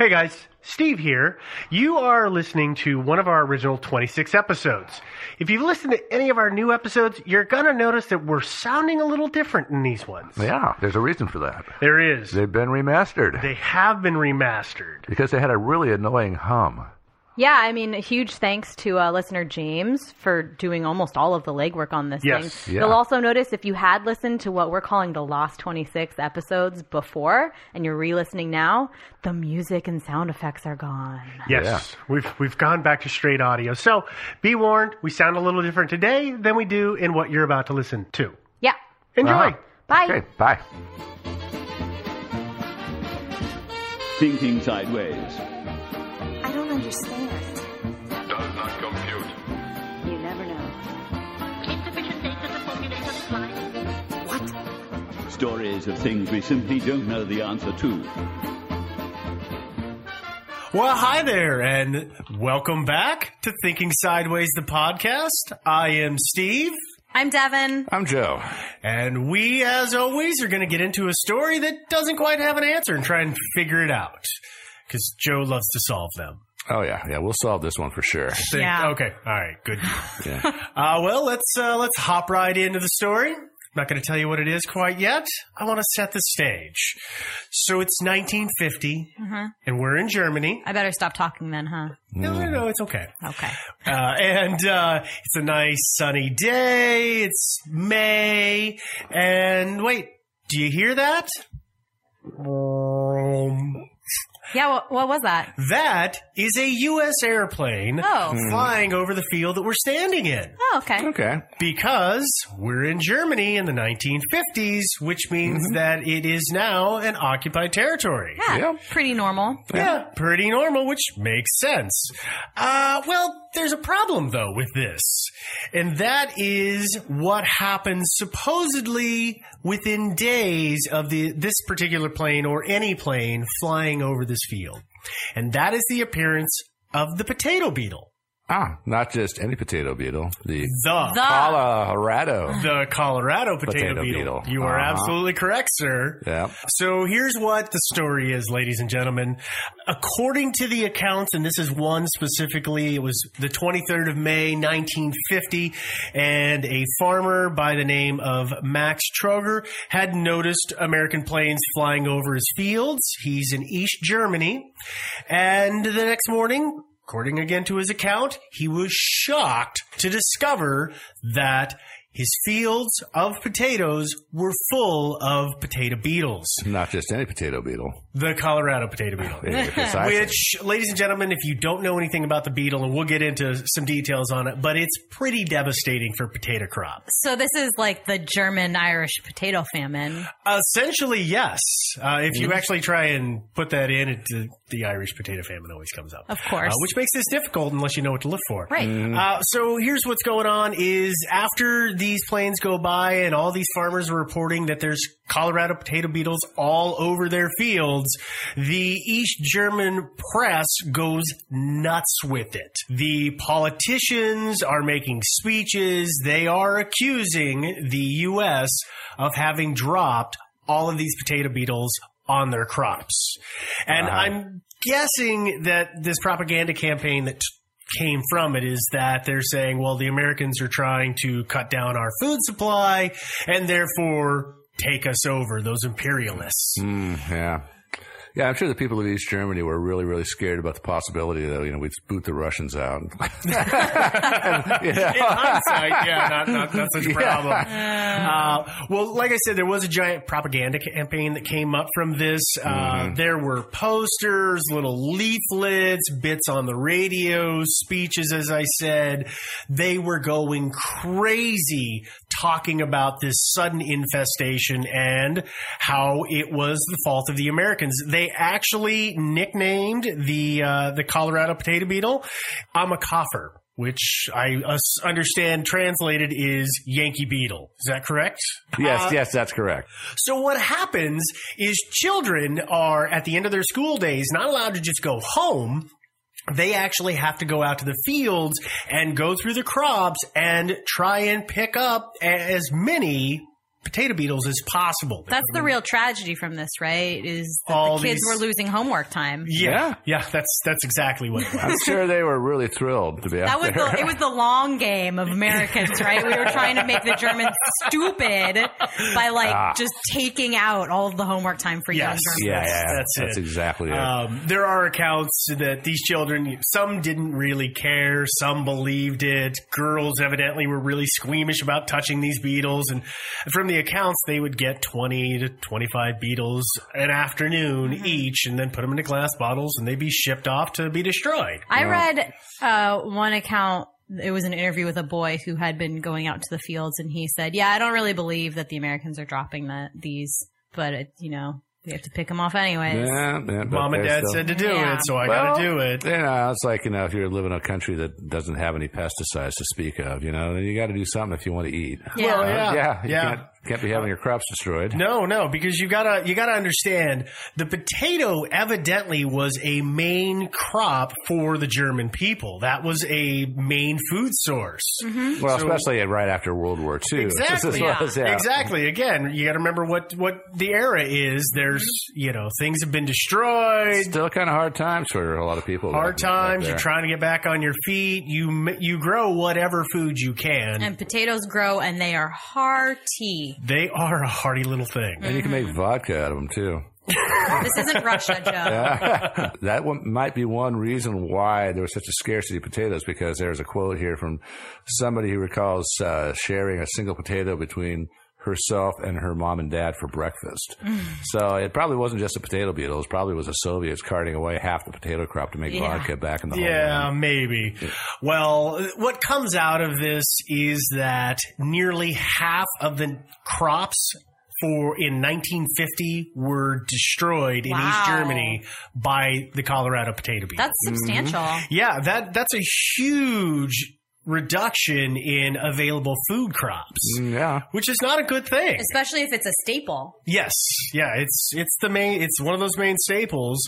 Hey guys, Steve here. You are listening to one of our original 26 episodes. If you've listened to any of our new episodes, you're gonna notice that we're sounding a little different in these ones. Yeah, there's a reason for that. There is. They've been remastered They have been remastered. because they had a really annoying hum. Yeah, I mean, a huge thanks to uh, listener James for doing almost all of the legwork on this Yes. thing. Yeah. You'll also notice if you had listened to what we're calling the Lost 26 episodes before and you're re listening now, the music and sound effects are gone. Yes, we've we've gone back to straight audio. So be warned, we sound a little different today than we do in what you're about to listen to. Yeah. Enjoy. Uh-huh. Bye. Okay, bye. Thinking Sideways. I don't understand. Does not compute. You never know. Insufficient data to formulate a reply. What? Stories of things we simply don't know the answer to. Well, hi there, and welcome back to Thinking Sideways, the podcast. I am Steve, I'm Devin. I'm Joe. and we, as always, are going to get into a story that doesn't quite have an answer and try and figure it out. Because Joe loves to solve them. Oh yeah, yeah, we'll solve this one for sure. Think- Yeah. Okay. All right. Good. Yeah. Uh, well, let's uh, let's hop right into the story. I'm not going to tell you what it is quite yet. I want to set the stage. So it's 1950, and we're in Germany. I better stop talking then, huh? No, no, no, it's okay. Okay. Uh, and uh, it's a nice sunny day. It's May. And wait, do you hear that? Um, Yeah, what, what was that? That is a U.S. airplane Oh. flying over the field that we're standing in. Oh, okay. Okay. Because we're in Germany in the 1950s, which means that it is now an occupied territory. Yeah, Yeah. pretty normal. Yeah, pretty normal, which makes sense. Uh, well, there's a problem though with this. And that is what happens supposedly within days of the, this particular plane or any plane flying over this field. And that is the appearance of the potato beetle. Ah, not just any potato beetle. The The. The- Colorado. the Colorado potato, Potato beetle. beetle. You are Uh-huh. absolutely correct, sir. Yeah. So here's what the story is, ladies and gentlemen. According to the accounts, and this is one specifically, it was the 23rd of May, 1950, and a farmer by the name of Max Troger had noticed American planes flying over his fields. He's in East Germany. And the next morning, according again to his account, he was shocked to discover that his fields of potatoes were full of potato beetles. Not just any potato beetle. The Colorado potato beetle. Yeah. Which, ladies and gentlemen, if you don't know anything about the beetle, and we'll get into some details on it, but it's pretty devastating for potato crops. So this is like the German Irish potato famine. Essentially, yes. Uh, if Mm-hmm. you actually try and put that in, it, the, the Irish potato famine always comes up. Of course. Uh, which makes this difficult unless you know what to look for. Right. Uh, so here's what's going on is after these planes go by and all these farmers are reporting that there's Colorado potato beetles all over their fields, the East German press goes nuts with it. The politicians are making speeches. They are accusing the U.S. of having dropped all of these potato beetles on their crops. And uh-huh. I'm guessing that this propaganda campaign that came from it is that they're saying, well, the Americans are trying to cut down our food supply and therefore take us over, those imperialists. Mm, yeah. Yeah, I'm sure the people of East Germany were really, really scared about the possibility that, you know, we'd boot the Russians out. In hindsight, yeah, not, not, not such a problem. Uh, well, like I said, there was a giant propaganda campaign that came up from this. Uh, There were posters, little leaflets, bits on the radio, speeches, as I said. They were going crazy talking about this sudden infestation and how it was the fault of the Americans. They actually nicknamed the uh, the Colorado potato beetle Amikäfer, which I us- understand translated is Yankee beetle. Is that correct? Yes, Uh, yes, that's correct. so what happens is children are at the end of their school days not allowed to just go home. They actually have to go out to the fields and go through the crops and try and pick up as many potato beetles as possible. That's the real tragedy from this, right? Is that All the kids these- were losing homework time. yeah, yeah, that's that's exactly what it was. I'm sure they were really thrilled to be That out was there. the, it was the long game of Americans, right? We were trying to make the Germans stupid by like Ah. just taking out all of the homework time for young Yes. Germans. yeah, yeah, That's that's it. exactly it. Um, there are accounts that these children, some didn't really care, some believed it. Girls evidently were really squeamish about touching these beetles, and from the accounts, they would get twenty to twenty-five beetles an afternoon Mm-hmm. each, and then put them into glass bottles, and they'd be shipped off to be destroyed. I read uh, one account. It was an interview with a boy who had been going out to the fields, and he said, "Yeah, I don't really believe that the Americans are dropping the, these, but it, you know, we have to pick them off anyways." yeah, yeah, Mom and Dad still- said to do Yeah. it, so I Well, got to do it. You know, it's like you know, if you're living in a country that doesn't have any pesticides to speak of, you know, then you got to do something if you want to eat. Yeah. Well, yeah, yeah, you yeah. Can't, can't be having your crops destroyed. No, no, because you gotta you gotta understand the potato evidently was a main crop for the German people. That was a main food source. Mm-hmm. Well, So- especially right after World War II. Exactly. This was- yeah. Exactly. Again, you got to remember what what the era is. There's you know things have been destroyed. Still kind of hard times for a lot of people. Hard back- back times. there. You're trying to get back on your feet. You you grow whatever food you can. And potatoes grow, and they are hearty. They are a hearty little thing. And you can make vodka out of them too. This isn't Russia, Joe. that one might be one reason why there was such a scarcity of potatoes because there's a quote here from somebody who recalls uh, sharing a single potato between herself and her mom and dad for breakfast. Mm. So it probably wasn't just a potato beetle. It probably was the Soviets carting away half the potato crop to make Yeah. vodka back in the Yeah, homeland. maybe. Well, what comes out of this is that nearly half of the crops for in 1950 were destroyed in East Germany by the Colorado potato beetle. That's substantial. Mm-hmm. yeah, that that's a huge reduction in available food crops, Mm, Yeah. which is not a good thing. Especially if it's a staple. Yes, yeah, it's it's the main, it's one of those main staples.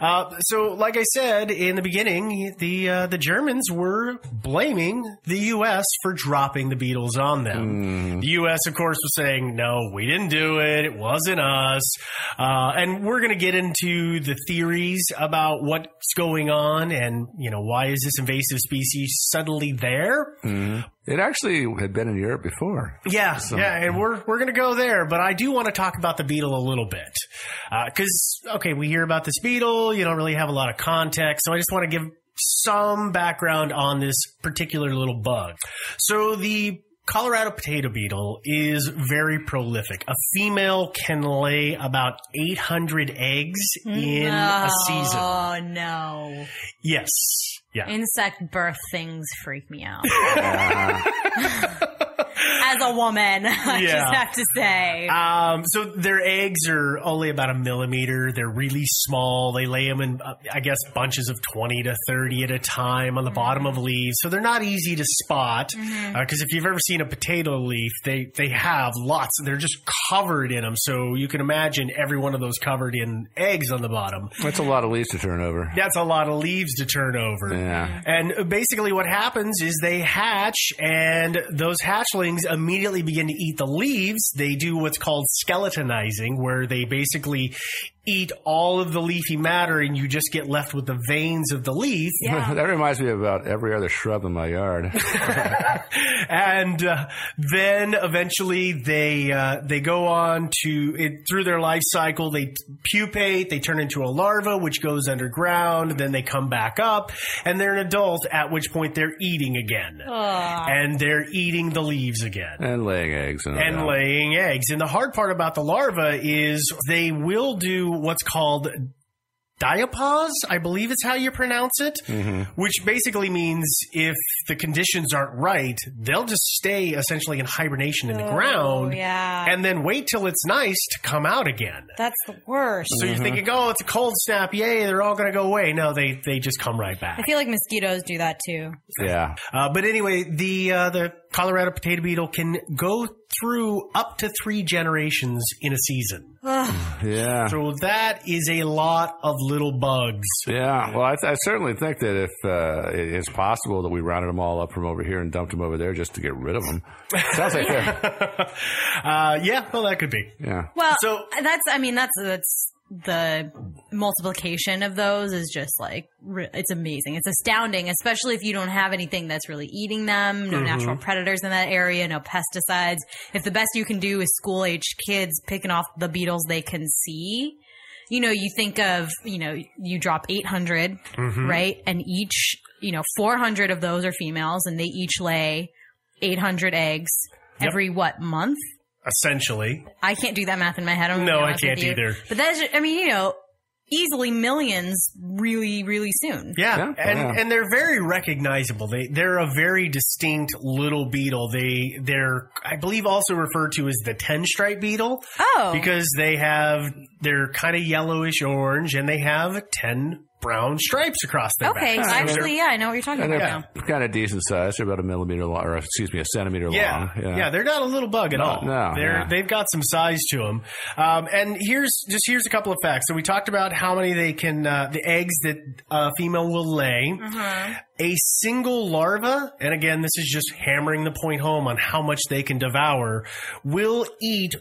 Uh, so, like I said in the beginning, the uh, the Germans were blaming the U.S. for dropping the beetles on them. The U.S. of course was saying, "No, we didn't do it. It wasn't us." Uh, and we're going to get into the theories about what's going on and you know why is this invasive species suddenly there. Mm-hmm. It actually had been in Europe before. Yeah, yeah, and we're we're gonna go there, but I do want to talk about the beetle a little bit uh, because okay, we hear about this beetle, you don't really have a lot of context, so I just want to give some background on this particular little bug. So the Colorado potato beetle is very prolific. A female can lay about 800 eggs in a season. Oh no! Yes. Yeah. Insect birth things freak me out. Ah. As a woman, I Yeah. just have to say. Um, so their eggs are only about a millimeter. They're really small. They lay them in, uh, I guess, bunches of 20 to 30 at a time on the bottom of leaves. So they're not easy to spot. Because if you've ever seen a potato leaf, they, they have lots. They're just covered in them. So you can imagine every one of those covered in eggs on the bottom. That's a lot of leaves to turn over. That's a lot of leaves to turn over. Yeah. And basically, what happens is they hatch, and those hatchlings immediately begin to eat the leaves. They do what's called skeletonizing, where they basically eat all of the leafy matter, and you just get left with the veins of the leaf. that reminds me about every other shrub in my yard. and uh, then eventually they uh, they go on to it, through their life cycle. They pupate, they turn into a larva, which goes underground. Then they come back up, and they're an adult. At which point they're eating again, and they're eating the leaves again. and laying eggs. And, And laying eggs. And the hard part about the larva is they will do what's called diapause, I believe is how you pronounce it, Mm-hmm. which basically means if the conditions aren't right, they'll just stay essentially in hibernation in the ground Oh, yeah. and then wait till it's nice to come out again. That's the worst. So you're thinking, oh, it's a cold snap, yay, they're all going to go away. No, they they just come right back. I feel like mosquitoes do that too. Yeah. Uh, but anyway, the uh, the Colorado potato beetle can go through up to three generations in a season. Yeah. So that is a lot of little bugs. Yeah, well, I, I certainly think that if uh, it is possible that we rounded them all up from over here and dumped them over there just to get rid of them, sounds like they're Uh, yeah, well, that could be. yeah. Well, So- that's I mean that's that's the multiplication of those is just like it's amazing. It's astounding, especially if you don't have anything that's really eating them, no mm-hmm. natural predators in that area, no pesticides. If the best you can do is school age kids picking off the beetles they can see, you know, you think of, you know, you drop 800, mm-hmm. right? And each, you know, 400 of those are females and they each lay 800 eggs Yep. every what month? Essentially, I can't do that math in my head. I'm No, I can't you. either. But that is, I mean, you know, easily millions really, really soon. yeah, Yeah, and yeah. and they're very recognizable. They they're a very distinct little beetle. They they're I believe also referred to as the ten stripe beetle Oh. because they have they're kind of yellowish orange and they have ten brown stripes across their okay. back. So So actually, yeah, I know what you're talking And about they're now. kind of decent size. They're about a millimeter long, or excuse me, a centimeter Yeah, long. yeah, they're not a little bug at No, all. no, they're yeah. they've got some size to them. Um, and here's just here's a couple of facts. So we talked about how many they can, uh, the eggs that a female will lay. Uh-huh. A single larva, and again, this is just hammering the point home on how much they can devour, will eat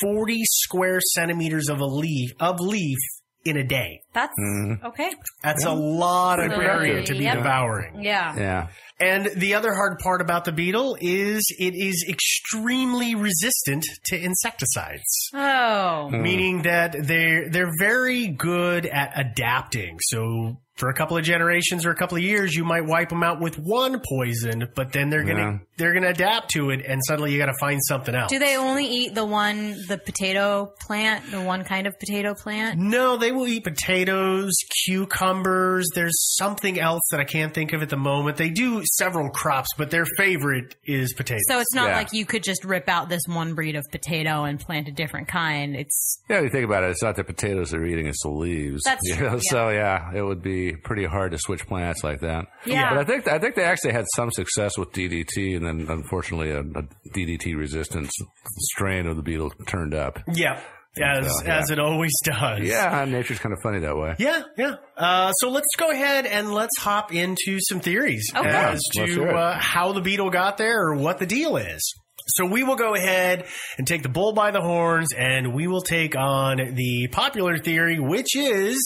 forty square centimeters of a leaf of leaf in a day. That's Mm-hmm. okay. That's a lot of So, area to be yep. devouring. Yeah. Yeah. And the other hard part about the beetle is it is extremely resistant to insecticides. Oh. Meaning that they're they're very good at adapting. So for a couple of generations or a couple of years, you might wipe them out with one poison, but then they're gonna Yeah. They're gonna adapt to it, and suddenly you got to find something else. Do they only eat the one, the potato plant, the one kind of potato plant? No, they will eat potatoes, cucumbers. There's something else that I can't think of at the moment. They do several crops, but their favorite is potatoes. So it's not Yeah. like you could just rip out this one breed of potato and plant a different kind. It's Yeah, you think about it, it's not the potatoes they're eating; it's the leaves. That's You true, know, yeah. So yeah, it would be pretty hard to switch plants like that. Yeah. but I think I think they actually had some success with DDT, and unfortunately a, a DDT resistant strain of the beetle turned up. yeah, as So, yeah. as it always does. Yeah, nature's kind of funny that way. Yeah, yeah. Uh, so let's go ahead and let's hop into some theories Okay. as Let's to uh, how the beetle got there or what the deal is. So we will go ahead and take the bull by the horns and we will take on the popular theory, which is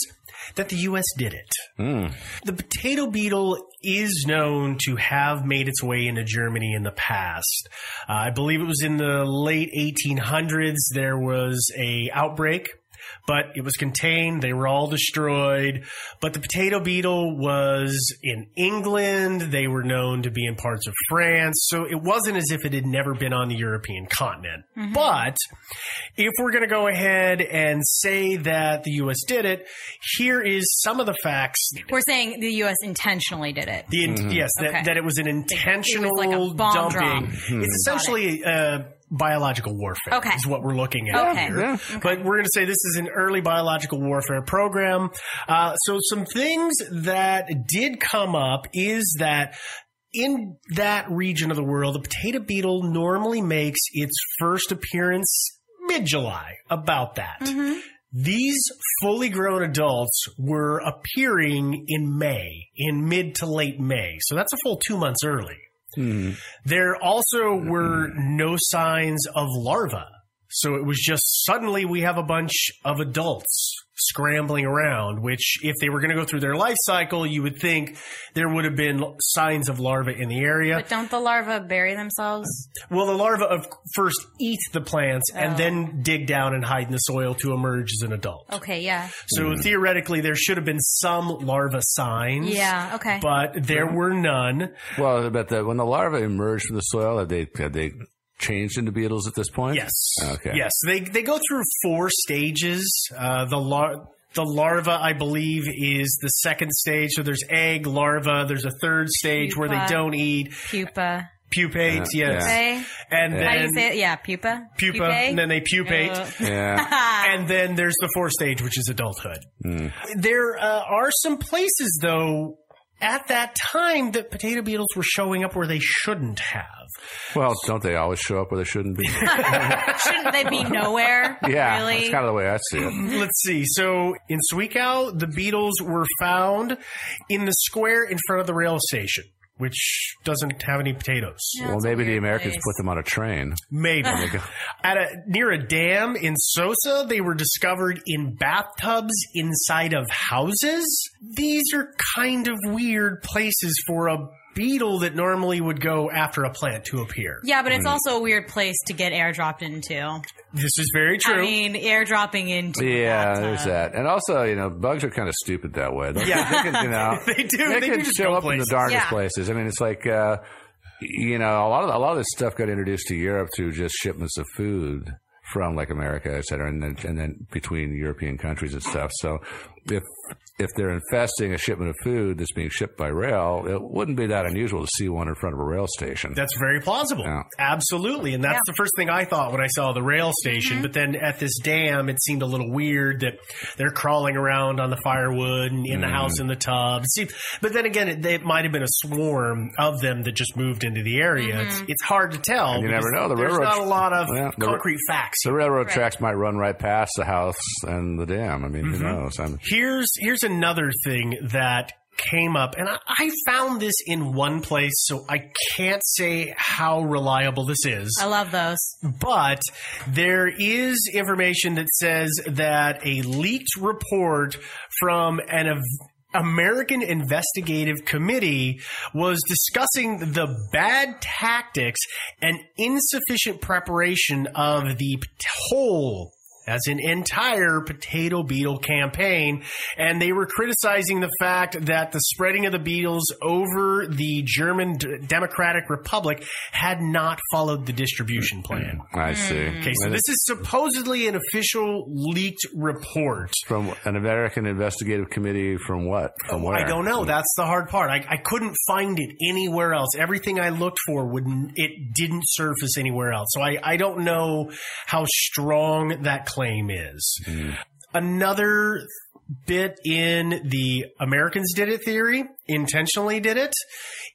that the U.S. did it. The potato beetle is known to have made its way into Germany in the past. Uh, I believe it was in the late 1800s. There was a outbreak, but it was contained. They were all destroyed. But the potato beetle was in England. They were known to be in parts of France. So it wasn't as if it had never been on the European continent. Mm-hmm. But if we're going to go ahead and say that the U.S. did it, here is some of the facts. we're saying the U.S. intentionally did it. The in- mm-hmm. yes, that, Okay. that it was an intentional like a bomb dumping. drop. It's essentially uh, biological warfare. Okay. is what we're looking at Okay. here. Yeah. But we're going to say this is an early biological warfare program. Uh, so some things that did come up is that. In that region of the world, the potato beetle normally makes its first appearance mid July, about that. These fully grown adults were appearing in May, in mid to late May. So that's a full two months early. Hmm. There also hmm. were no signs of larvae. So it was just suddenly we have a bunch of adults scrambling around, which if they were going to go through their life cycle, you would think there would have been signs of larvae in the area. But don't the larvae bury themselves? Well, the larvae of first eat the plants and Oh. then dig down and hide in the soil to emerge as an adult. Okay, yeah. So hmm. theoretically, there should have been some larva signs. Yeah, okay. But there were none. Well, but the, when the larvae emerged from the soil, have they have they changed into beetles at this point? Yes. Okay. Yes. They they go through four stages. Uh, the lar- The larva, I believe, is the second stage. So there's egg, larva. There's a third stage where they don't eat Pupa. Pupate, Yeah, yes, Pupae? and How do you then say it? Yeah, pupa. pupa, Pupae? and then they pupate. Uh, Yeah. and then there's the fourth stage, which is adulthood. Hmm. There uh, are some places, though, at that time that potato beetles were showing up where they shouldn't have. Well, don't they always show up where they shouldn't be? Shouldn't they be nowhere? yeah, Really? that's kind of the way I see it. Let's see. So in Zwickau, the beetles were found in the square in front of the rail station, which doesn't have any potatoes. well, maybe the Americans put them on a train. Maybe. At a near a dam in Sosa, they were discovered in bathtubs inside of houses. These are kind of weird places for a beetle that normally would go after a plant to appear. Yeah, but it's also a weird place to get airdropped into. This is very true. I mean, airdropping into. Yeah, bathtub. there's that. And also, you know, bugs are kind of stupid that way. They, Yeah. they can, you know, They do. They, They can do show go up in the darkest Yeah. places. I mean, it's like, uh, you know, a lot of a lot of this stuff got introduced to Europe through just shipments of food from like America, et cetera, and then and then between European countries and stuff. So if if they're infesting a shipment of food that's being shipped by rail, it wouldn't be that unusual to see one in front of a rail station. That's very plausible. Yeah. Absolutely. And that's Yeah. the first thing I thought when I saw the rail station. Mm-hmm. But then at this dam, it seemed a little weird that they're crawling around on the firewood and in the mm. house in the tub. See, but then again, it, it might have been a swarm of them that just moved into the area. It's, mm-hmm. it's hard to tell. And you never know. The there's railroad- not a lot of Yeah, the- concrete facts. the railroad Right. tracks might run right past the house and the dam. I mean, who mm-hmm. knows? I'm, Here's here's another thing that came up, and I, I found this in one place, so I can't say how reliable this is. I love those. But there is information that says that a leaked report from an av- American Investigative Committee was discussing the bad tactics and insufficient preparation of the whole as an entire potato beetle campaign. And they were criticizing the fact that the spreading of the beetles over the German D- Democratic Republic had not followed the distribution mm-hmm. plan. I see. Mm-hmm. Okay, so this is supposedly an official leaked report. From an American investigative committee from what? From where? I don't know. Mm. That's the hard part. I, I couldn't find it anywhere else. Everything I looked for would not it didn't surface anywhere else. So I, I don't know how strong that claim is. Mm-hmm. Another bit in the Americans did it theory, intentionally did it,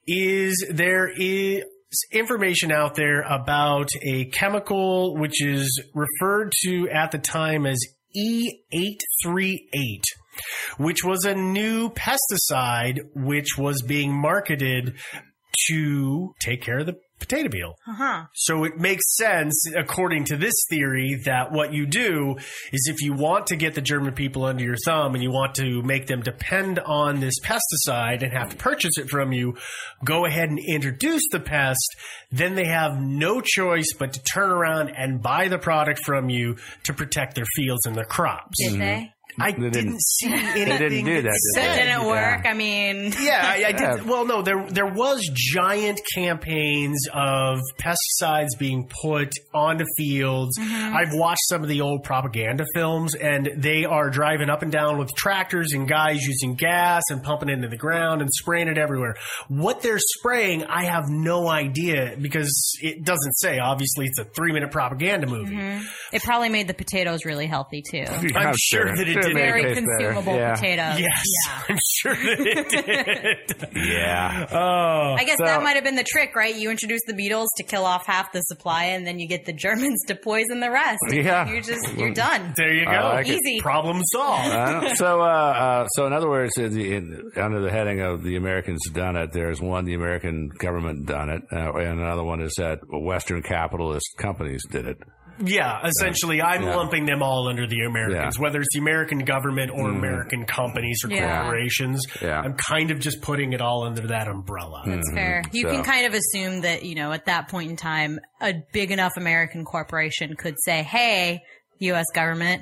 is there is information out there about a chemical which is referred to at the time as E838, which was a new pesticide which was being marketed to take care of the potato beetle. Uh-huh. So it makes sense, according to this theory, that what you do is if you want to get the German people under your thumb and you want to make them depend on this pesticide and have to purchase it from you, go ahead and introduce the pest. Then they have no choice but to turn around and buy the product from you to protect their fields and their crops. Did they? I They didn't, didn't- see anything do that, did It they? said didn't work. I mean, yeah, I, I did. Well, no, there there was giant campaigns of pesticides being put onto fields. Mm-hmm. I've watched some of the old propaganda films, and they are driving up and down with tractors and guys using gas and pumping it into the ground and spraying it everywhere. What they're spraying, I have no idea because it doesn't say. Obviously, it's a three minute propaganda movie. Mm-hmm. it probably made the potatoes really healthy too. I'm sure that it Sure did. Very taste better. consumable Yeah. potatoes. Yes, I'm sure that it did. Yeah. Oh, I guess So- that might have been the trick, right? You introduce the beetles to kill off half the supply, and then you get the Germans to poison the rest. Yeah. you just you're done. there you go. I like it. Easy. Problem solved. Uh, so, uh, uh, so in other words, in the, in, under the heading of the Americans done it, there's one the American government done it, uh, and another one is that Western capitalist companies did it. Yeah, essentially, I'm Yeah. lumping them all under the Americans, Yeah. Mm-hmm. whether it's the American government or American companies or Yeah. corporations. Yeah. I'm kind of just putting it all under that umbrella. That's fair. You So- can kind of assume that, you know, at that point in time, a big enough American corporation could say, hey, U.S. government,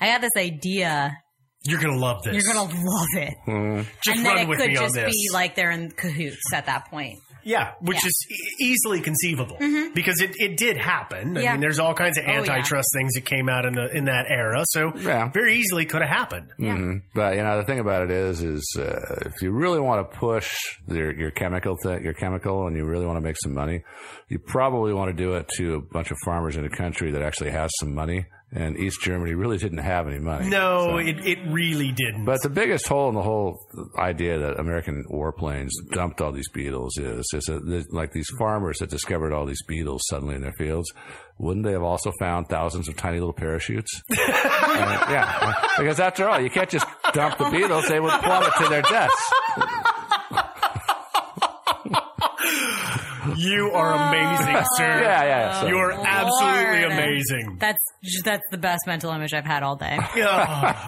I got this idea. You're gonna love this. You're going to love it. Mm-hmm. just and then run it with could me on just be like they're in cahoots at that point. Yeah, which is e- easily conceivable because it, it did happen. I Yeah. mean, there's all kinds of Oh, yeah. antitrust things that came out in the in that era, so Yeah. very easily could have happened. hmm But you know, the thing about it is, is uh, if you really want to push your your chemical th- your chemical, and you really want to make some money, you probably want to do it to a bunch of farmers in a country that actually has some money. And East Germany really didn't have any money. No, So- it, it really didn't. But the biggest hole in the whole idea that American warplanes dumped all these beetles is, is that like these farmers that discovered all these beetles suddenly in their fields, wouldn't they have also found thousands of tiny little parachutes? Uh, yeah, because after all, you can't just dump the beetles; they would plummet to their deaths. You are amazing, oh. sir. Yeah, yeah. so- You are absolutely Lord. amazing. That's that's the best mental image I've had all day.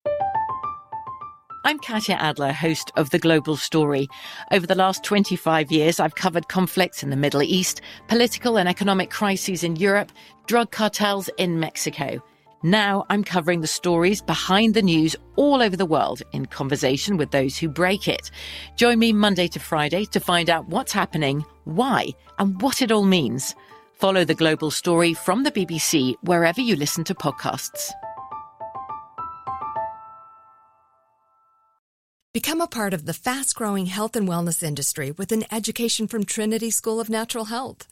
I'm Katya Adler, host of The Global Story. Over the last 25 years, I've covered conflicts in the Middle East, political and economic crises in Europe, drug cartels in Mexico. Now I'm covering the stories behind the news all over the world in conversation with those who break it. Join me Monday to Friday to find out what's happening, why, and what it all means. Follow The Global Story from the BBC wherever you listen to podcasts. Become a part of the fast growing health and wellness industry with an education from Trinity School of Natural Health.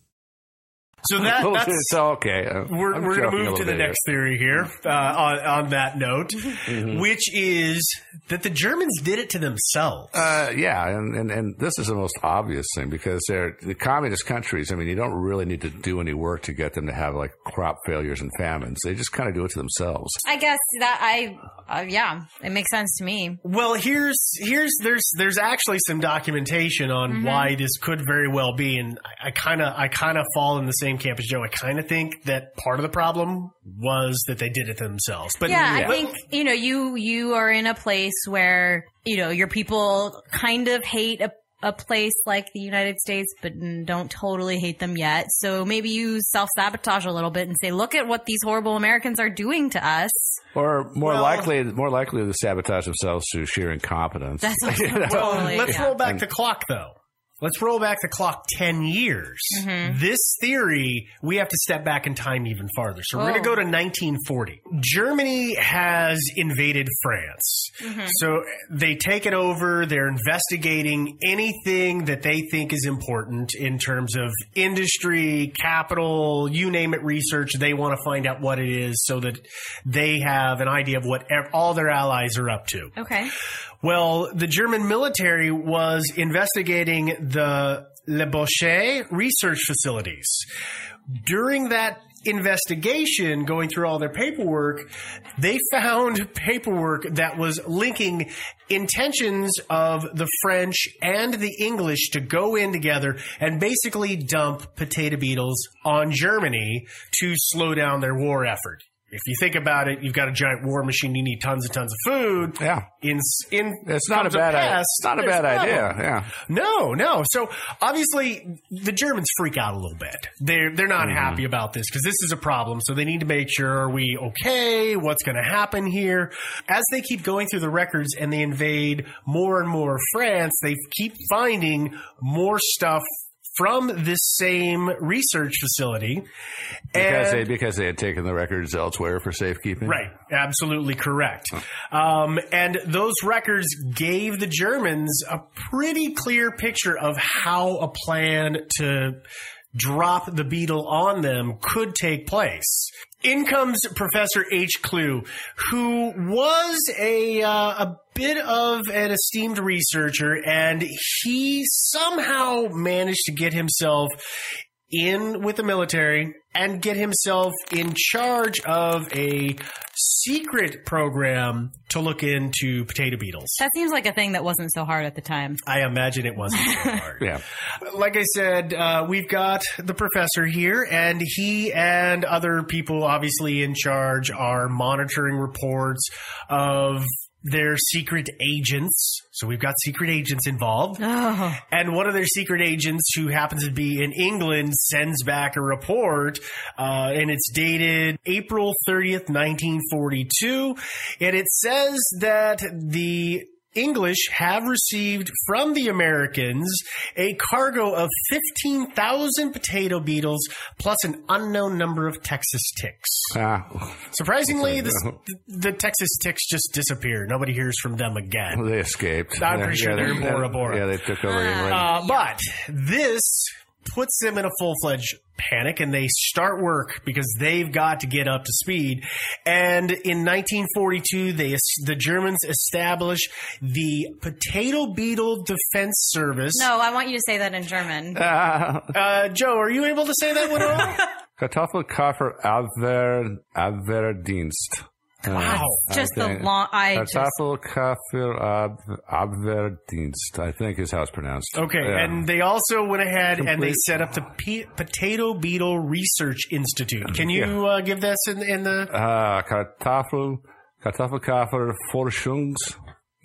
So that, Oh, that's it's okay. Uh, we're, I'm we're going to move to the bit here. next theory here uh, on, on that note, Mm-hmm. which is that the Germans did it to themselves. Uh, yeah, and, and, and this is the most obvious thing because they're the communist countries. I mean, you don't really need to do any work to get them to have like crop failures and famines. They just kind of do it to themselves. I guess that I, uh, yeah, it makes sense to me. Well, here's here's there's there's actually some documentation on Mm-hmm. why this could very well be, and I kind of I kind of fall in the same camp as Joe. I kind of think that part of the problem was that they did it themselves. But yeah, I think you know you you are in a place where you know your people kind of hate a a place like the United States, but don't totally hate them yet. So maybe you self sabotage a little bit and say, "Look at what these horrible Americans are doing to us." Or more Well- likely, more likely to sabotage themselves through sheer incompetence. That's also You know? totally. Let's yeah. roll back the clock, though. Let's roll back the clock 10 years. Mm-hmm. This theory, we have to step back in time even farther. So we're going to Oh. go to 1940. Germany has invaded France. Mm-hmm. So they take it over. They're investigating anything that they think is important in terms of industry, capital, you name it, research. They want to find out what it is so that they have an idea of what all their allies are up to. Okay. Well, the German military was investigating the Le Bouchet research facilities. During that investigation, going through all their paperwork, they found paperwork that was linking intentions of the French and the English to go in together and basically dump potato beetles on Germany to slow down their war effort. If you think about it, you've got a giant war machine. You need tons and tons of food. Yeah. In in It's not a bad pest, It's not a bad idea. Yeah. No, no. So obviously the Germans freak out a little bit. They're they're not mm-hmm. happy about this because this is a problem. So they need to make sure are we okay? What's going to happen here? As they keep going through the records and they invade more and more France, they keep finding more stuff from this same research facility. Because And- they because they had taken the records elsewhere for safekeeping. Right, absolutely correct. Um, and those records gave the Germans a pretty clear picture of how a plan to drop the beetle on them could take place. In comes Professor H. Clue, who was a uh, a bit of an esteemed researcher, and he somehow managed to get himself in with the military and get himself in charge of a secret program to look into potato beetles. That seems like a thing that wasn't so hard at the time. I imagine it wasn't so hard. Yeah. Like I said, uh, we've got the professor here, and he and other people, obviously in charge, are monitoring reports of their secret agents. So we've got secret agents involved. Oh. And one of their secret agents, who happens to be in England, sends back a report, uh, and it's dated April 30th, 1942. And it says that the English have received from the Americans a cargo of 15,000 potato beetles plus an unknown number of Texas ticks. Ah, Surprisingly, this, the Texas ticks just disappear. Nobody hears from them again. they escaped. I'm pretty sure they're in Bora Bora. Yeah, they took over England. Uh, but this puts them in a full fledged panic and they start work because they've got to get up to speed. And in 1942, they the Germans establish the Potato Beetle Defense Service. No, I want you to say that in German. Uh, Joe, are you able to say that one at all? Kartoffelkäfer Abwehr, Abwehrdienst. Wow. I Just the long. I just. Kartoffelkäfer Ab- Abwehrdienst, I think is how it's pronounced. Okay, Yeah. and they also went ahead and they set up the P- Potato Beetle Research Institute. Can you uh, give this in, in the? Uh, Kartoffel, Kartoffelkäfer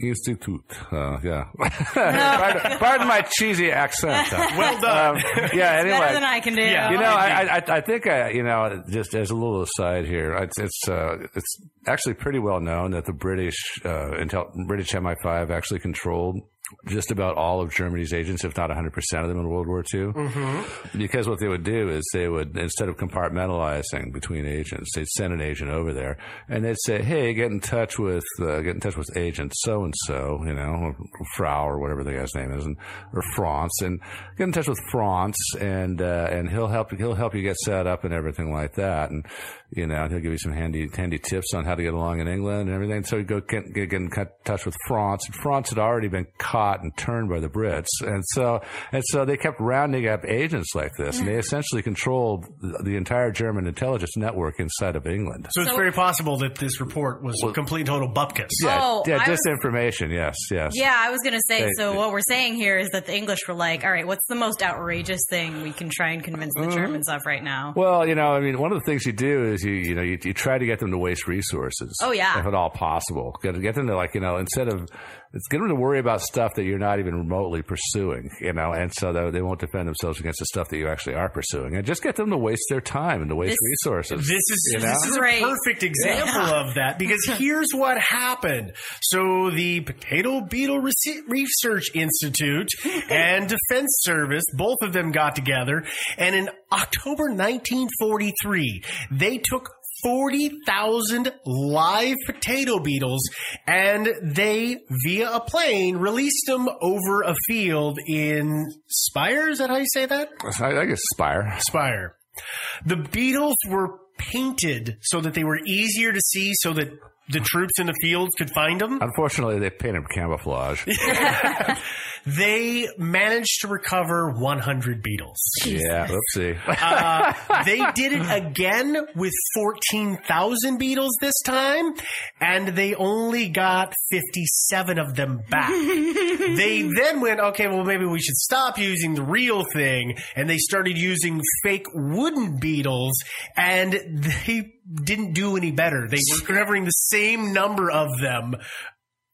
Forschungsinstitut. Uh, yeah. pardon, pardon my cheesy accent. Uh, Well done. um, yeah, anyway. Better than I can do. Yeah. You know, I, I, I think, uh, you know, just as a little aside here, it's it's, uh, it's actually pretty well known that the British uh, Intel, British MI5 actually controlled just about all of Germany's agents, if not 100% of them in World War II. Mm-hmm. Because what they would do is they would, instead of compartmentalizing between agents, they'd send an agent over there and they'd say, "Hey, get in touch with uh, get in touch with agent so and so, you know, Frau or whatever the guy's name is, and or France, and get in touch with France, and uh, and he'll help he'll help you get set up and everything like that, and you know he'll give you some handy handy tips on how to get along in England and everything. So you go get, get, get in touch with France, and France had already been caught and turned by the Brits, and so and so they kept rounding up agents like this, and they essentially controlled the, the entire German intelligence network inside of England. So it's very possible that this report was complete and total bupkis. Yeah, Oh, yeah, I was- disinformation. Yes, yes. Yeah, I was gonna say. They- so what we're saying here is that the English were like, "All right, what's the most outrageous thing we can try and convince the mm-hmm. Germans of right now?" Well, you know, I mean, one of the things you do is you, you know, you, you try to get them to waste resources. Oh, yeah. if at all possible, get get them to like, you know, instead of it's get them to worry about stuff that you're not even remotely pursuing, you know, and so that they won't defend themselves against the stuff that you actually are pursuing, and just get them to waste their time and to waste This- resources. This is you know? this is Great. a perfect example of that because here's what happened. So the Potato Beetle Rece- Research Institute and Defense Service, both of them got together, and in October 1943, they took 40,000 live potato beetles and they, via a plane, released them over a field in Speyer. Is that how you say that? I, I guess Speyer. Speyer. The beetles were painted so that they were easier to see so that the troops in the fields could find them. Unfortunately, they painted camouflage. They managed to recover 100 beetles. yeah, oopsie. Uh, they did it again with 14,000 beetles this time, and they only got 57 of them back. they then went, okay, well, maybe we should stop using the real thing, and they started using fake wooden beetles, and they didn't do any better. They were recovering the same number of them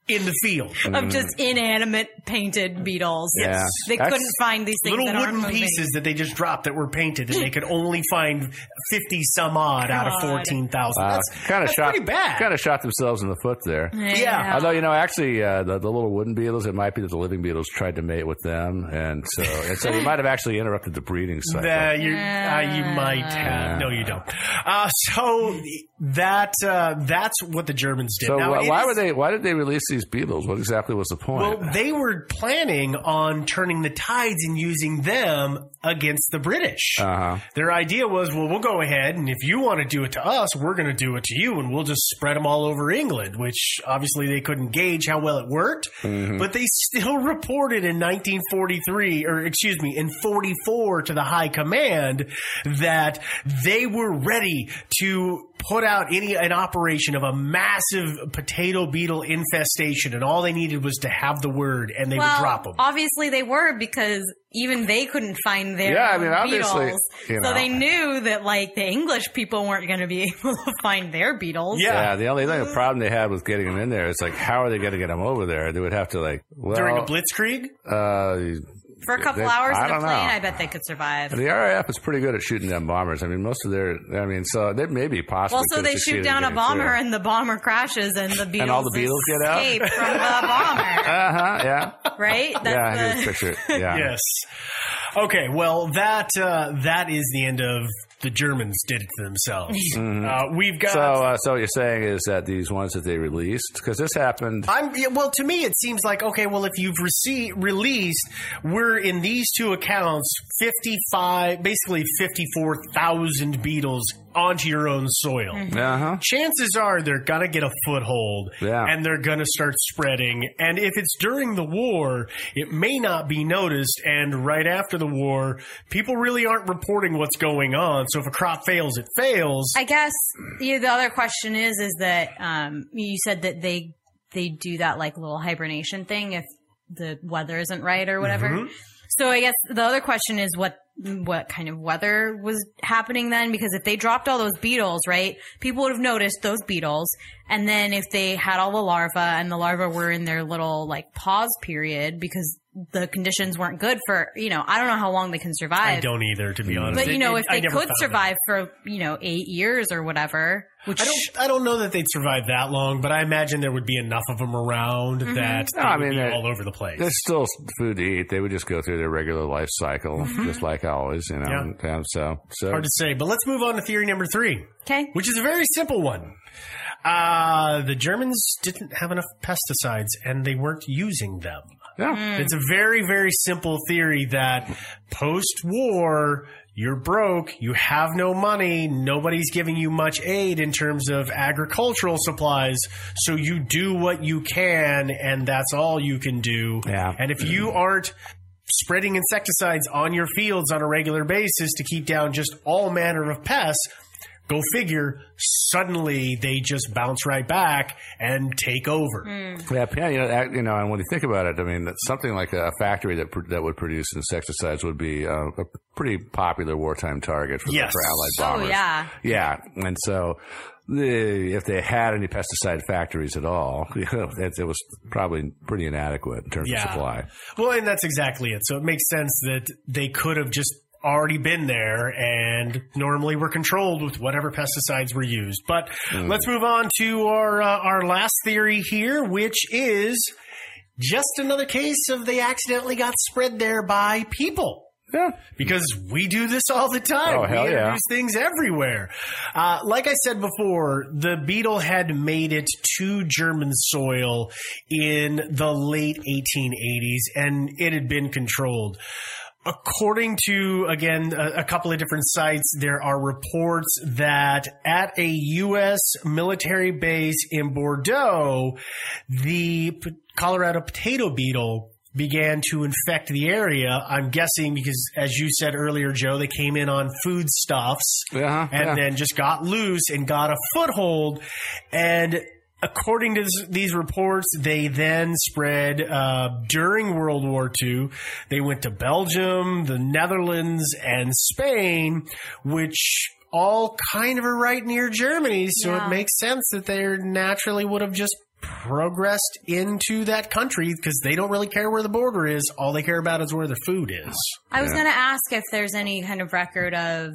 in the field. of just inanimate painted beetles. Yeah. They That's- couldn't find these things Little that aren't wooden pieces that they just dropped that were painted, and they could only find fifty some odd out of God. fourteen thousand. Uh, that's kind of that's shot, pretty bad. Kind of shot themselves in the foot there. Yeah. Although you know, actually, uh, the, the little wooden beetles, it might be that the living beetles tried to mate with them, and so and so you might have actually interrupted the breeding cycle. That you uh, you might have. No, you don't. Uh, so that uh, that's what the Germans did. so Now, wh- it why is- were they? Why did they release these beetles? What exactly was the point? Well, they were planning on turning the tides and using them against the British. uh-huh. Their idea was, well, we'll go ahead, and if you want to do it to us, we're going to do it to you, and we'll just spread them all over England, which obviously they couldn't gauge how well it worked. Mhm. But they still reported in 1943, or excuse me, in 44 to the High Command that they were ready to put out any an operation of a massive potato beetle infestation, and all they needed was to have the word, and they well, would drop them. obviously they were because even they couldn't find their Yeah, I mean, obviously, beetles. you So they knew that like the English people weren't going to be able to find their beetles. Yeah, yeah the only thing, the problem they had with getting them in there is like, how are they going to get them over there? They would have to like, well, During a blitzkrieg? Uh, For a couple they- hours I in a plane, know. I bet they could survive. The RAF is pretty good at shooting down bombers. I mean, most of their, I mean, so they maybe possibly. Well, so they shoot down a bomber through. and the bomber crashes and the beetles And all the beetles get out? escape from the bomber, Uh huh. Yeah. right? That's yeah. the- Here's a picture. Yeah. Yes. Okay. Well, that uh, that is the end of the Germans did it to themselves. Mhm. Uh, we've got. So, uh, so what you're saying is that these ones that they released, because this happened. I'm yeah, well. To me, it seems like okay. Well, if you've received released, we're in these two accounts, fifty five, basically fifty four thousand beetles onto your own soil. Uh huh. Chances are they're gonna get a foothold, Yeah. and they're gonna start spreading. And if it's during the war, it may not be noticed. And right after the war, people really aren't reporting what's going on. So if a crop fails, it fails. I guess yeah, the other question is is that um, you said that they they do that like little hibernation thing if the weather isn't right or whatever. Mhm. So I guess the other question is what what kind of weather was happening then because if they dropped all those beetles, right? People would have noticed those beetles and then if they had all the larvae and the larvae were in their little like pause period because the conditions weren't good for, you know, I don't know how long they can survive. I don't either, to be honest. But you know, It- if they could found survive for you know eight years or whatever, which I don't. I don't know that they'd survive that long, but I imagine there would be enough of them around Mm-hmm. that No, they I would mean, be all over the place. There's still food to eat. They would just go through their regular life cycle, just like always, you know. Yeah. And so, so Hard to say, but let's move on to theory number three. Okay. Which is a very simple one. Uh, the Germans didn't have enough pesticides and they weren't using them. Yeah. It's a very, very simple theory that post war, you're broke, you have no money, nobody's giving you much aid in terms of agricultural supplies, so you do what you can and that's all you can do. Yeah. And if you aren't spreading insecticides on your fields on a regular basis to keep down just all manner of pests, go figure, suddenly they just bounce right back and take over. Yeah, yeah, you know, act- you know, and when you think about it, I mean, something like a factory that that would produce insecticides would be uh, a pretty popular wartime target for, Yes. for Allied Oh, bombers. yeah. yeah, and so the, if they had any pesticide factories at all, you know, it, it was probably pretty inadequate in terms Yeah. of supply. Well, and that's exactly it. So it makes sense that they could have just already been there and normally were controlled with whatever pesticides were used. But let's move on to our uh, our last theory here, which is just another case of they accidentally got spread there by people. Yeah. Because we do this all the time. Oh, hell we yeah. introduce things everywhere. Uh, like I said before, the beetle had made it to German soil in the late 1880s and it had been controlled. According to, again, a, a couple of different sites, there are reports that at a U.S. military base in Bordeaux, the P- Colorado potato beetle began to infect the area. I'm guessing because, as you said earlier, Joe, they came in on foodstuffs Uh-huh, and yeah. then just got loose and got a foothold. And according to this, these reports, they then spread uh, during World War II. They went to Belgium, the Netherlands, and Spain, which all kind of are right near Germany. So Yeah. it makes sense that they naturally would have just progressed into that country because they don't really care where the border is. All they care about is where their food is. I was going to ask if there's any kind of record of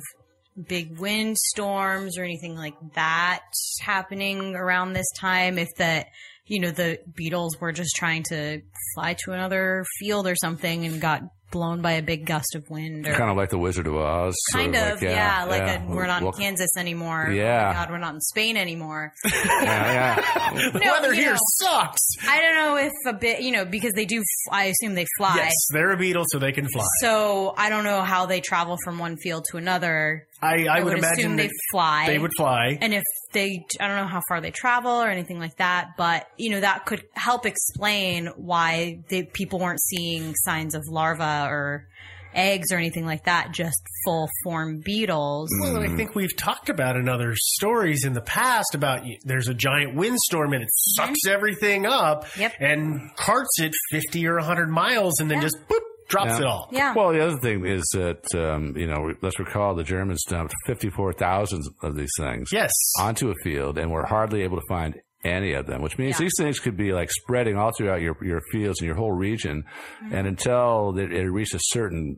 big windstorms or anything like that happening around this time. If that, you know, the beetles were just trying to fly to another field or something and got blown by a big gust of wind or Kind of like the Wizard of Oz. kind of, like, yeah, like yeah. A, we're not Well, in Kansas anymore. Yeah. Oh my God, we're not in Spain anymore. Yeah, yeah. The No, weather here know. sucks. I don't know if a bit, you know, because they do, f- I assume they fly. Yes, they're a beetle, so they can fly. So I don't know how they travel from one field to another. I, I, would, would imagine assume they fly. They would fly. And if they, I don't know how far they travel or anything like that, but you know that could help explain why they, people weren't seeing signs of larvae or eggs or anything like that. Just full form beetles. Well, I think we've talked about in other stories in the past about there's a giant windstorm and it sucks everything up Mm-hmm. Yep. and carts it 50 or 100 miles and then just boop, drops Yeah. it all. Yeah. Well, the other thing is that um, you know, let's recall the Germans dumped fifty-four thousand of these things Yes. onto a field, and were hardly able to find any of them. Which means Yeah. these things could be like spreading all throughout your your fields and your whole region, Mm-hmm. and until it, it reached a certain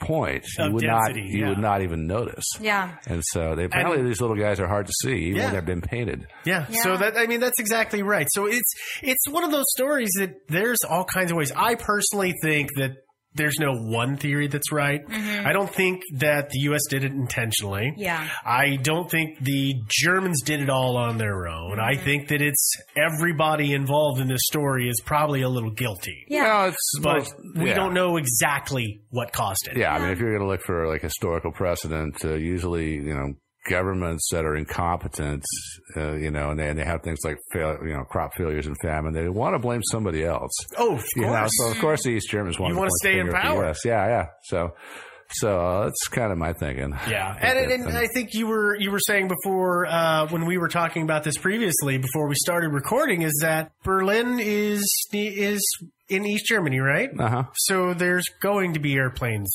point, you would density, not you yeah. would not even notice. Yeah. And so they apparently these little guys are hard to see, even Yeah. when they've been painted. Yeah. So that I mean that's exactly right. So it's it's one of those stories that there's all kinds of ways. I personally think that there's no one theory that's right. I don't think that the US did it intentionally. Yeah. I don't think the Germans did it all on their own. I think that it's everybody involved in this story is probably a little guilty. Yeah. No, it's But most- we yeah. don't know exactly what caused it. Yeah, I mean, if you're going to look for like historical precedent, uh, usually you know governments that are incompetent, uh, you know, and they, and they have things like fail, you know crop failures and famine, they want to blame somebody else. Oh, of You know, course. so of course the East Germans want You to wanna stay in finger the power. US. Yeah, yeah. So, so uh, that's kind of my thinking. Yeah, and, and, and I think you were you were saying before uh, when we were talking about this previously before we started recording is that Berlin is is in East Germany, right? Uh huh. So there's going to be airplanes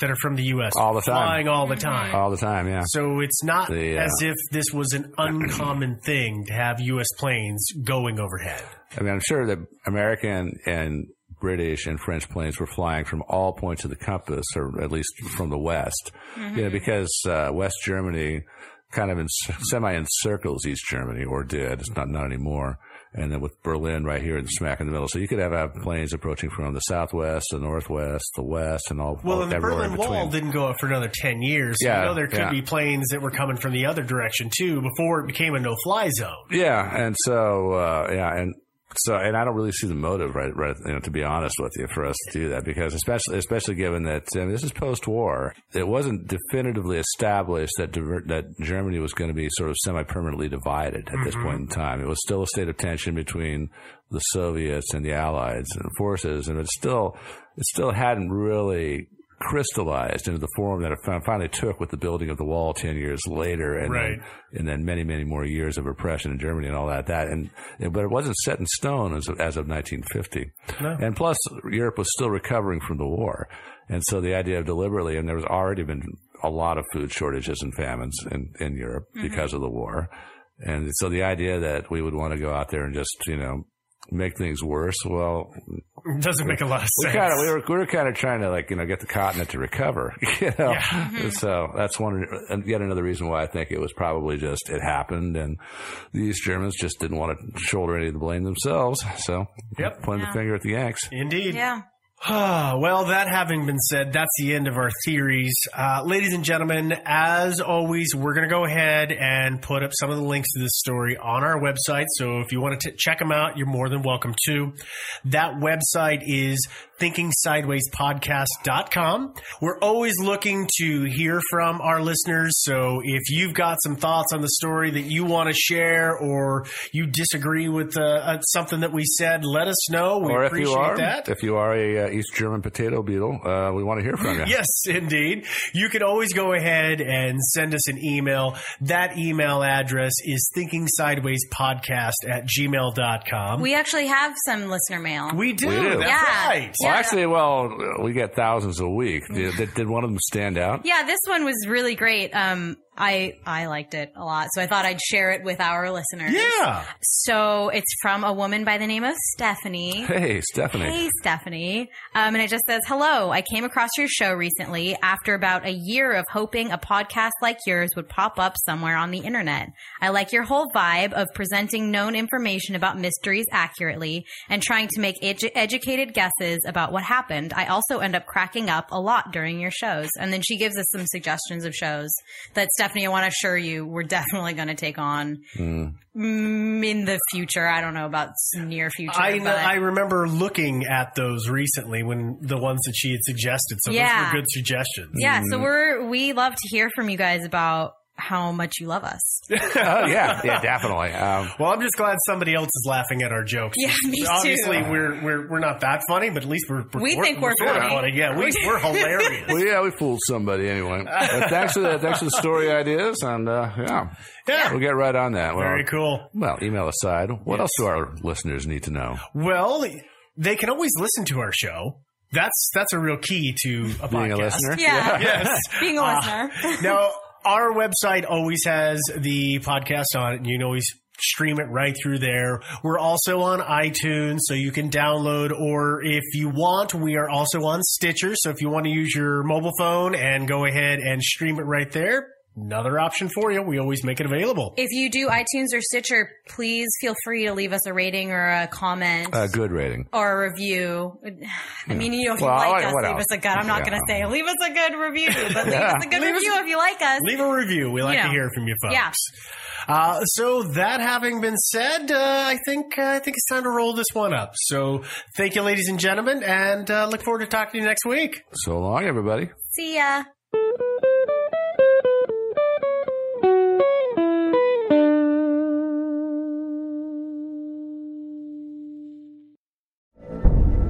that are from the U.S. All the time. flying all the time. All the time. Yeah. So it's not The, uh, as if this was an uncommon thing to have U.S. planes going overhead. I mean, I'm sure that American and British and French planes were flying from all points of the compass, or at least from the west. You know, because uh, West Germany kind of in, semi encircles East Germany, or did. It's not not anymore. And then with Berlin right here in smack in the middle, so you could have, have planes approaching from the southwest, the northwest, the west, and all. Well, all, and the Berlin. Wall didn't go up for another 10 years. So Yeah, you know there could yeah. be planes that were coming from the other direction too before it became a no-fly zone. Yeah, and so uh, yeah, and so and I don't really see the motive, right? Right, you know, to be honest with you, for us to do that because especially especially given that um, this is post-war, it wasn't definitively established that diver- that Germany was going to be sort of semi-permanently divided at this point in time. It was still a state of tension between the Soviets and the Allies and forces, and it still it still hadn't really crystallized into the form that it finally took with the building of the wall 10 years later and Right. then, and then many many more years of repression in Germany and all that that and but it wasn't set in stone as of, as of 1950 and plus Europe was still recovering from the war. And so the idea of deliberately and there was already been a lot of food shortages and famines in, in Europe mm-hmm. because of the war. And so the idea that we would want to go out there and just you know make things worse well It doesn't make a lot of we sense. kind of we were we were kind of trying to like you know get the continent to recover, you know. Mm-hmm. So that's one and yet another reason why I think it was probably just it happened, and the East Germans just didn't want to shoulder any of the blame themselves. So Yep. pointed the finger at the Yanks. Indeed. Yeah. Well, that having been said, that's the end of our theories. Uh, ladies and gentlemen, as always, we're going to go ahead and put up some of the links to this story on our website. So if you want to check them out, you're more than welcome to. That website is thinkingsidewayspodcast.com. We're always looking to hear from our listeners. So if you've got some thoughts on the story that you want to share or you disagree with uh, uh, something that we said, let us know. We or if appreciate you are that. if you are a uh, East German potato beetle, uh, we want to hear from you. Yes, indeed. You can always go ahead and send us an email. That email address is thinkingsidewayspodcast at gmail.com. We actually have some listener mail. We do. We do. That's Yeah. right. Well, actually, well, we get thousands a week. Did, did, did one of them stand out? Yeah, this one was really great. Um, I I liked it a lot, so I thought I'd share it with our listeners. Yeah. So it's from a woman by the name of Stephanie. Hey, Stephanie. Hey, Stephanie. Um, and it just says, Hello, I came across your show recently after about a year of hoping a podcast like yours would pop up somewhere on the internet. I like your whole vibe of presenting known information about mysteries accurately and trying to make edu- educated guesses about what happened. I also end up cracking up a lot during your shows. And then she gives us some suggestions of shows that Stephanie, I want to assure you, we're definitely going to take on Mm. mm, in the future. I don't know about near future. I but- I remember looking at those recently when the ones that she had suggested. So Yeah. those were good suggestions. Yeah, Mm-hmm. so we're we love to hear from you guys about how much you love us. oh yeah, yeah, definitely. Um, Well, I'm just glad somebody else is laughing at our jokes. Yeah, me too. Obviously, we're we're we're not that funny, but at least we're, we're We think we're sort of funny. Yeah, we, we're hilarious. well, yeah, we fooled somebody anyway. But thanks for the thanks for the story ideas, and uh, yeah, Yeah. we'll get right on that. Well, Very cool. Well, email aside, what else do our listeners need to know? Well, they can always listen to our show. That's that's a real key to a Being a listener? Yeah. Yes. Being a Uh, listener. now, our website always has the podcast on it, and you can always stream it right through there. We're also on iTunes, so you can download, or if you want, we are also on Stitcher. So if you want to use your mobile phone and go ahead and stream it right there, another option for you. We always make it available. If you do iTunes or Stitcher, please feel free to leave us a rating or a comment. A good rating. or a review. I mean, you know, if Well, you like like- us, leave else? us a good. I'm not Yeah. going to say leave us a good review, but leave Yeah. us a good Leave us- review if you like us. Leave a review. We like You to hear from you folks. Yeah. Uh, so that having been said, uh, I think uh, I think it's time to roll this one up. So thank you, ladies and gentlemen, and uh, look forward to talking to you next week. So long, everybody. See ya.